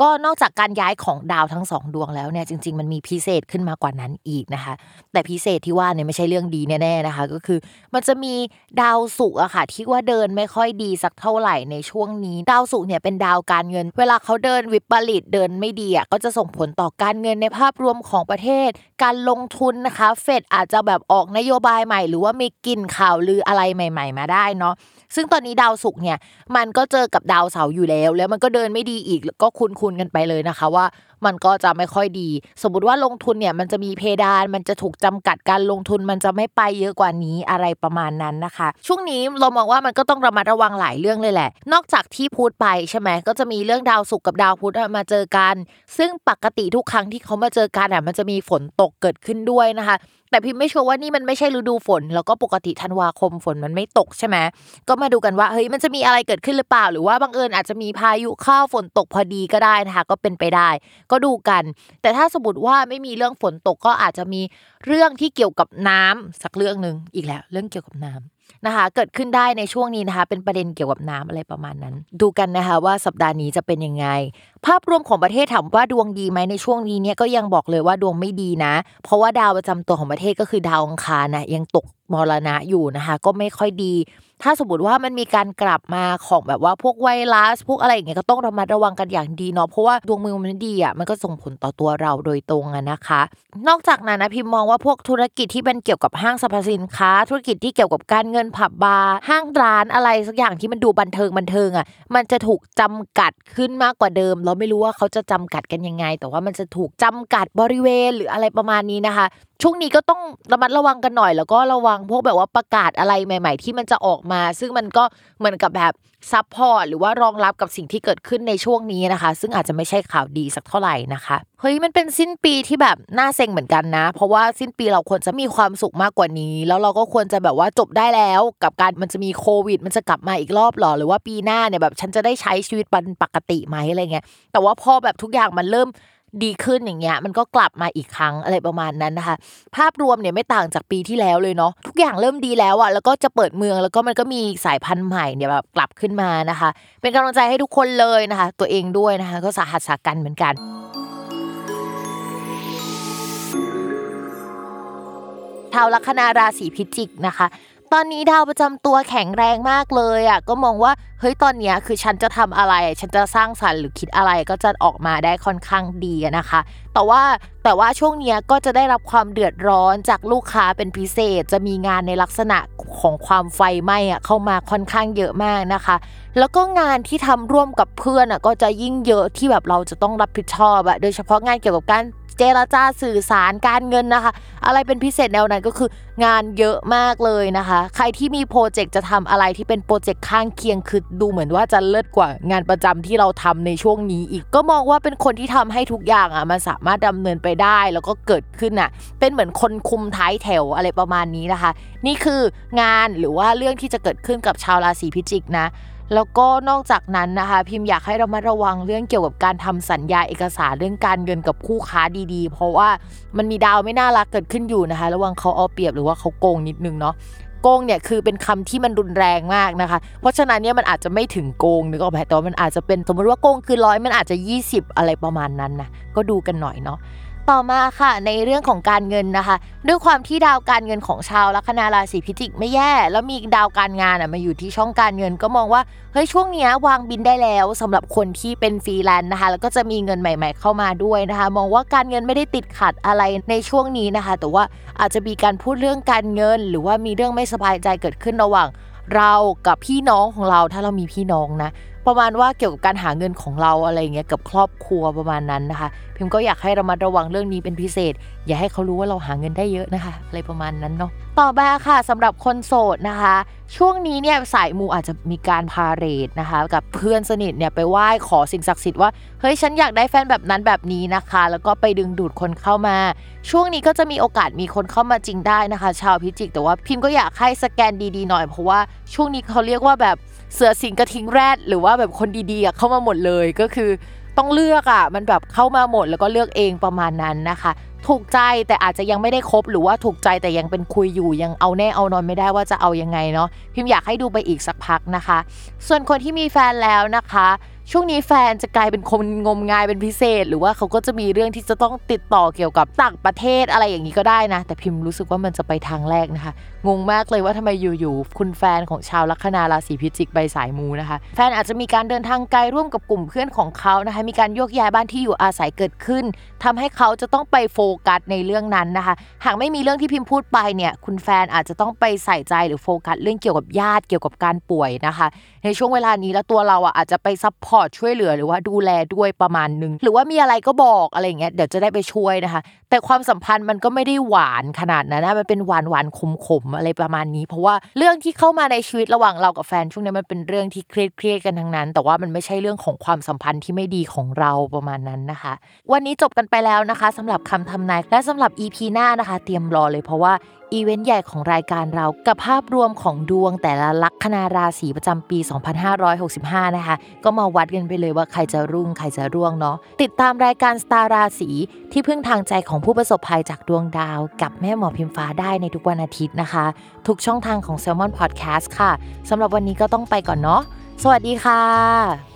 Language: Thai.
ก็นอกจากการย้ายของดาวทั้งสองดวงแล้วเนี่ยจริง ๆ มันมีพิเศษขึ้นมากว่านั้นอีกนะคะ แต่พิเศษที่ว่าเนี่ยไม่ใช่เรื่องดีแน่ๆนะคะ ก็คือมันจะมีดาวศุกร์อะค่ะ ที่ว่าเดินไม่ค่อยดีสักเท่าไหร่ในช่วงนี้ ดาวศุกร์เนี่ยเป็นดาวการเงิน เวลาเขาเดินวิปริตเดินไม่ดีอะก็จะส่งผลต่อการเงินในภาพรวมของประเทศ การลงทุนนะคะ เฟดอาจจะแบบออกนโยบายใหม่ หรือว่ามีกลิ่นข่าวลืออะไรใหม่ ๆ มาได้เนาะ ซึ่งตอนนี้ดาวศุกร์เนี่ยมันก็เจอกับดาวเสาร์อยู่แล้ว แล้วมันก็เดินไม่ดีอีกก็คุ้นๆกันไปเลยนะคะว่า มันก็จะไม่ค่อยดี สมมติว่าลงทุนเนี่ยมันจะมีเพดาน มันจะถูกจำกัดการลงทุนมันจะไม่ไปเยอะกว่านี้อะไรประมาณนั้นนะคะ ช่วงนี้เรามองว่ามันก็ต้องระมัดระวังหลายเรื่องเลยแหละ นอกจากที่พูดไปใช่ไหมก็จะมีเรื่องดาวศุกร์กับดาวพุธมาเจอกัน ซึ่งปกติทุกครั้งที่เขามาเจอกันอะมันจะมีฝนตกเกิดขึ้นด้วยนะคะแต่พิมไม่ชัวร์ว่านี่มันไม่ใช่ฤดูฝน แล้วก็ปกติธันวาคมฝนมันไม่ตกใช่ไหมก็มาดูกันว่าเฮ้ยมันจะมีอะไรเกิดขึ้นหรือเปล่า หรือว่าบังเอิญอาจจะมีพายุเข้าฝนตกพอดีก็ได้นะคะก็เป็นไปได้ ก็ดูกัน แต่ถ้าสมมติว่าไม่มีเรื่องฝนตกก็อาจจะมีเรื่องที่เกี่ยวกับน้ำสักเรื่องหนึ่งอีกแล้ว เรื่องเกี่ยวกับน้ำ นะคะ เกิดขึ้นได้ในช่วงนี้นะคะ เป็นประเด็นเกี่ยวกับน้ำอะไรประมาณนั้น ดูกันนะคะว่าสัปดาห์นี้จะเป็นยังไง ภาพรวมของประเทศถามว่าดวงดีไหมในช่วงนี้เนี่ยก็ยังบอกเลยว่าดวงไม่ดีนะ เพราะว่าดาวประจำตัวของประเทศก็คือดาวอังคารนะยังตกมรณะอยู่นะคะ ก็ไม่ค่อยดี ถ้าสมมติว่ามันมีการกลับมาของแบบว่าพวกไวรัสพวกอะไรอย่างเงี้ยก็ต้องระมัดระวังกันอย่างดีเนาะเพราะว่าดวงมือมันดีอะมันก็ส่งผลต่อตัวเราโดยตรงอะนะคะ นอกจากนั้นนะพิมมองว่าพวกธุรกิจที่เป็นเกี่ยวกับห้างสรรพสินค้า ธุรกิจที่เกี่ยวกับการเงินผับบาร์ห้างร้านอะไรสักอย่างที่มันดูบันเทิงบันเทิงอะมันจะถูกจำกัดขึ้นมากกว่าเดิม เราไม่รู้ว่าเขาจะจำกัดกันยังไง แต่ว่ามันจะถูกจำกัดบริเวณหรืออะไรประมาณนี้นะคะ ช่วงนี้ก็ต้องระมัดระวังกันหน่อย แล้วก็ระวังพวกแบบว่าประกาศอะไรใหม่ ๆ ที่มันจะออกมา ซึ่งมันก็เหมือนกับแบบซับพอร์ตหรือว่ารองรับกับสิ่งที่เกิดขึ้นในช่วงนี้นะคะ ซึ่งอาจจะไม่ใช่ข่าวดีสักเท่าไหร่นะคะเฮ้ยมันเป็นสิ้นปีที่แบบน่าเซ็งเหมือนกันนะ เพราะว่าสิ้นปีเราควรจะมีความสุขมากกว่านี้ แล้วเราก็ควรจะแบบว่าจบได้แล้ว กับการมันจะมีโควิด มันจะกลับมาอีกรอบหรอหรือว่าปีหน้าเนี่ยแบบฉันจะได้ใช้ชีวิตป็นปกติไหมอะไรเงี้ยแต่ว่าพอแบบทุกอย่างมันเริ่ม ดีขึ้นอย่างเงี้ยมันก็กลับมาอีกครั้งอะไรประมาณนั้นนะคะ ภาพรวมเนี่ยไม่ต่างจากปีที่แล้วเลยเนาะทุกอย่างเริ่มดีแล้วอะแล้วก็จะเปิดเมืองแล้วก็มันก็มีสายพันธุ์ใหม่เนี่ยแบบกลับขึ้นมานะคะ เป็นกำลังใจให้ทุกคนเลยนะคะ ตัวเองด้วยนะคะ ก็สาหัสสากันเหมือนกันชาวลัคนาราศีพิจิกนะคะ ตอนนี้ดาวประจำตัวแข็งแรงมากเลยอะก็มองว่าเฮ้ยตอนเนี้ยคือฉันจะทำอะไร ฉันจะสร้างสรรค์หรือคิดอะไรก็จะออกมาได้ค่อนข้างดีนะคะ แต่ว่าแต่ว่าช่วงเนี้ยก็จะได้รับความเดือดร้อนจากลูกค้าเป็นพิเศษ จะมีงานในลักษณะของความไฟไหม้อะเข้ามาค่อนข้างเยอะมากนะคะ แล้วก็งานที่ทำร่วมกับเพื่อนอะก็จะยิ่งเยอะที่แบบเราจะต้องรับผิดชอบอะโดยเฉพาะงานเกี่ยวกับการ เจรจาสื่อสารการเงินนะคะ อะไรเป็นพิเศษแนวนั้นก็คืองานเยอะมากเลยนะคะ ใครที่มีโปรเจกต์จะทำอะไรที่เป็นโปรเจกต์ข้างเคียงคือดูเหมือนว่าจะเลิศกว่างานประจำที่เราทำในช่วงนี้อีก ก็มองว่าเป็นคนที่ทำให้ทุกอย่างอะมันสามารถดำเนินไปได้แล้วก็เกิดขึ้นอะเป็นเหมือนคนคุมท้ายแถวอะไรประมาณนี้นะคะ นี่คืองานหรือว่าเรื่องที่จะเกิดขึ้นกับชาวราศีพิจิกนะ แล้วก็นอกจากนั้นนะคะ พิมพ์อยากให้เรามาระวังเรื่องเกี่ยวกับการทำสัญญาเอกสารเรื่องการเงินกับคู่ค้าดีๆ เพราะว่ามันมีดาวไม่น่ารักเกิดขึ้นอยู่นะคะ ระวังเขาเอาเปรียบหรือว่าเขาโกงนิดนึงเนาะโกงเนี่ยคือเป็นคำที่มันรุนแรงมากนะคะ เพราะฉะนั้นเนี่ยมันอาจจะไม่ถึงโกงนึกออกไหมแต่ว่ามันอาจจะเป็นสมมติว่าโกงคือร้อยมันอาจจะ 20 อะไรประมาณนั้นนะก็ดูกันหน่อยเนาะ ต่อมาค่ะในเรื่องของการเงินนะคะ ด้วยความที่ดาวการเงินของชาวลัคนาราศีพิจิกไม่แย่ แล้วมีดาวการงานอะมาอยู่ที่ช่องการเงินก็มองว่าเฮ้ยช่วงนี้วางบินได้แล้วสำหรับคนที่เป็นฟรีแลนซ์นะคะ แล้วก็จะมีเงินใหม่ ๆ เข้ามาด้วยนะคะ มองว่าการเงินไม่ได้ติดขัดอะไรในช่วงนี้นะคะ แต่ว่าอาจจะมีการพูดเรื่องการเงิน หรือว่ามีเรื่องไม่สบายใจเกิดขึ้นระหว่างเรากับพี่น้องของเราถ้าเรามีพี่น้องนะประมาณว่าเกี่ยวกับการหาเงินของเราอะไรเงี้ยกับครอบครัวประมาณนั้นนะคะ พิมก็อยากให้เรามาระวังเรื่องนี้เป็นพิเศษ อย่าให้เขารู้ว่าเราหาเงินได้เยอะนะคะ อะไรประมาณนั้นเนาะต่อมาค่ะสำหรับคนโสดนะคะ ช่วงนี้เนี่ยสายมูอาจจะมีการพาเรดนะคะ กับเพื่อนสนิทเนี่ยไปไหว้ขอสิ่งศักดิ์สิทธิ์ว่าเฮ้ยฉันอยากได้แฟนแบบนั้นแบบนี้นะคะ แล้วก็ไปดึงดูดคนเข้ามา ช่วงนี้ก็จะมีโอกาสมีคนเข้ามาจริงได้นะคะ ชาวพิจิก แต่ว่าพิมก็อยากให้สแกนดีๆหน่อยเพราะว่าช่วงนี้เขาเรียกว่าแบบ เสือสิงกระทิงแรดหรือว่าแบบคนดีๆเข้ามาหมดเลยก็คือต้องเลือกอะมันแบบเข้ามาหมดแล้วก็เลือกเองประมาณนั้นนะคะ ถูกใจแต่อาจจะยังไม่ได้คบหรือว่าถูกใจแต่ยังเป็นคุยอยู่ยังเอาแน่เอานอนไม่ได้ว่าจะเอายังไงเนาะพิมอยากให้ดูไปอีกสักพักนะคะ ส่วนคนที่มีแฟนแล้วนะคะ ช่วงนี้แฟนจะกลายเป็นคนงมงายเป็นพิเศษ หรือว่าเขาก็จะมีเรื่องที่จะต้องติดต่อเกี่ยวกับต่างประเทศอะไรอย่างนี้ก็ได้นะ แต่พิมรู้สึกว่ามันจะไปทางแรกนะคะ งงมากเลยว่าทำไมอยู่ๆคุณแฟนของชาวลัคนาราศีพิจิกไปสายมูนะคะ แฟนอาจจะมีการเดินทางไกลร่วมกับกลุ่มเพื่อนของเขานะคะ มีการโยกย้ายบ้านที่อยู่อาศัยเกิดขึ้นทำให้เขาจะต้องไปโฟกัสในเรื่องนั้นนะคะ หากไม่มีเรื่องที่พิมพ์พูดไปเนี่ยคุณแฟนอาจจะต้องไปใส่ใจหรือโฟกัสเรื่องเกี่ยวกับญาติเกี่ยวกับการป่วยนะคะ ในช่วงเวลานี้แล้วตัวเราอะอาจจะไป support ช่วยเหลือหรือว่าดูแลด้วยประมาณนึง หรือว่ามีอะไรก็บอกอะไรเงี้ยเดี๋ยวจะได้ไปช่วยนะคะ แต่ความสัมพันธ์มันก็ไม่ได้หวานขนาดนั้นนะมันเป็นหวานหวานขมขมอะไรประมาณนี้ เพราะว่าเรื่องที่เข้ามาในชีวิตระหว่างเรากับแฟนช่วงนี้มันเป็นเรื่องที่เครียดเครียดกันทั้งนั้น แต่ว่ามันไม่ใช่เรื่องของความสัมพันธ์ที่ไม่ดีของเราประมาณนั้นนะคะ วันนี้จบกันไปแล้วนะคะสำหรับคำทำนายและสำหรับ EP หน้านะคะ เตรียมรอเลยเพราะว่า อีเวนต์ใหญ่ของรายการเรากับภาพรวมของดวงแต่ละลัคนาราศีประจำปี 2565 นะคะ ก็มาวัดกันไปเลยว่าใครจะรุ่งใครจะร่วงเนาะติดตามรายการสตาราศีที่พึ่งทางใจของผู้ประสบภัยจากดวงดาว กับแม่หมอพิมฟ้าได้ในทุกวันอาทิตย์นะคะ ทุกช่องทางของ Salmon Podcast ค่ะสำหรับวันนี้ก็ต้องไปก่อนเนาะสวัสดีค่ะ